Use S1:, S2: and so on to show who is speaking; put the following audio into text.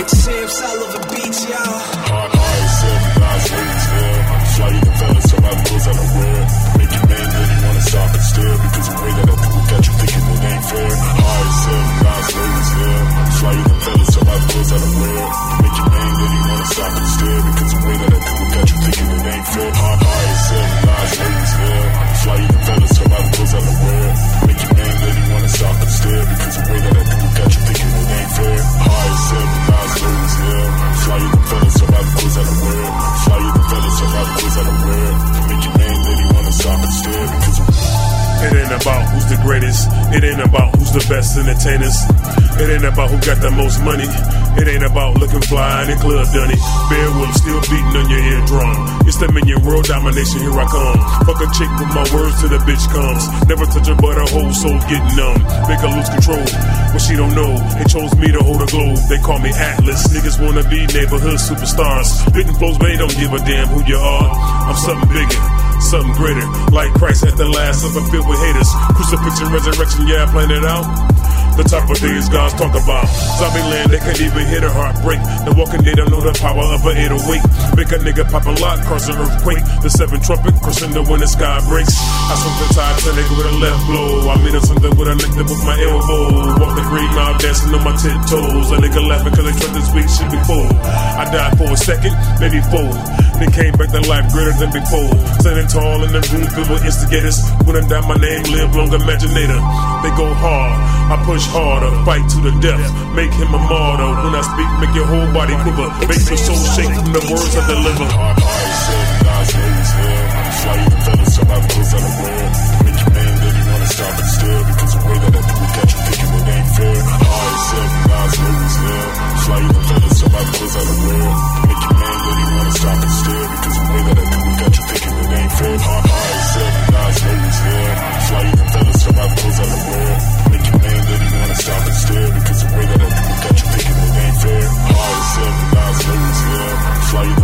S1: It's Sam Sullivan Beats, y'all.
S2: It ain't about who's the greatest. It ain't about who's the best entertainers. It ain't about who got the most money. It ain't about looking fly in the club, Dunny. Bear will still beating on your eardrum. It's Dominion world domination, here I come. Fuck a chick with my words till the bitch comes. Never touch her, but her whole soul getting numb. Make her lose control. What she don't know, they chose me to hold a globe. They call me Atlas. Niggas wanna be neighborhood superstars. Spitting flows, but they don't give a damn who you are. I'm something bigger something greater. Like Christ at the last supper filled with haters. Crucifixion, resurrection, yeah, I planned it out. The type of things God's talk about. Zombie land, they can't even hit a heartbreak. The walking dead don't know the power of a 808. Make a nigga pop a lock, cause an earthquake. The seven trumpet, crescendo when the sky breaks. I something Titanic with a left blow. I mean something with a nectar with my elbow. Walk the green mile dancing on my tiptoes. A nigga laughing cause they tried to speak shit before. I died for a second, maybe four. Then came back to life greater than before. Standing tall in the room filled with instigators. When I die, my name live long imaginator. They go hard, I push harder, fight to the death, make him a martyr. When I speak, make your whole body quiver, make your soul shake from the words I deliver.
S3: Flying the feathers of my bills out of where. Make your man then you wanna stop and stare because the way that I do it got you thinking it ain't fair. I said, Nas, ladies, yeah. Flying the feathers of my bills out of where. fly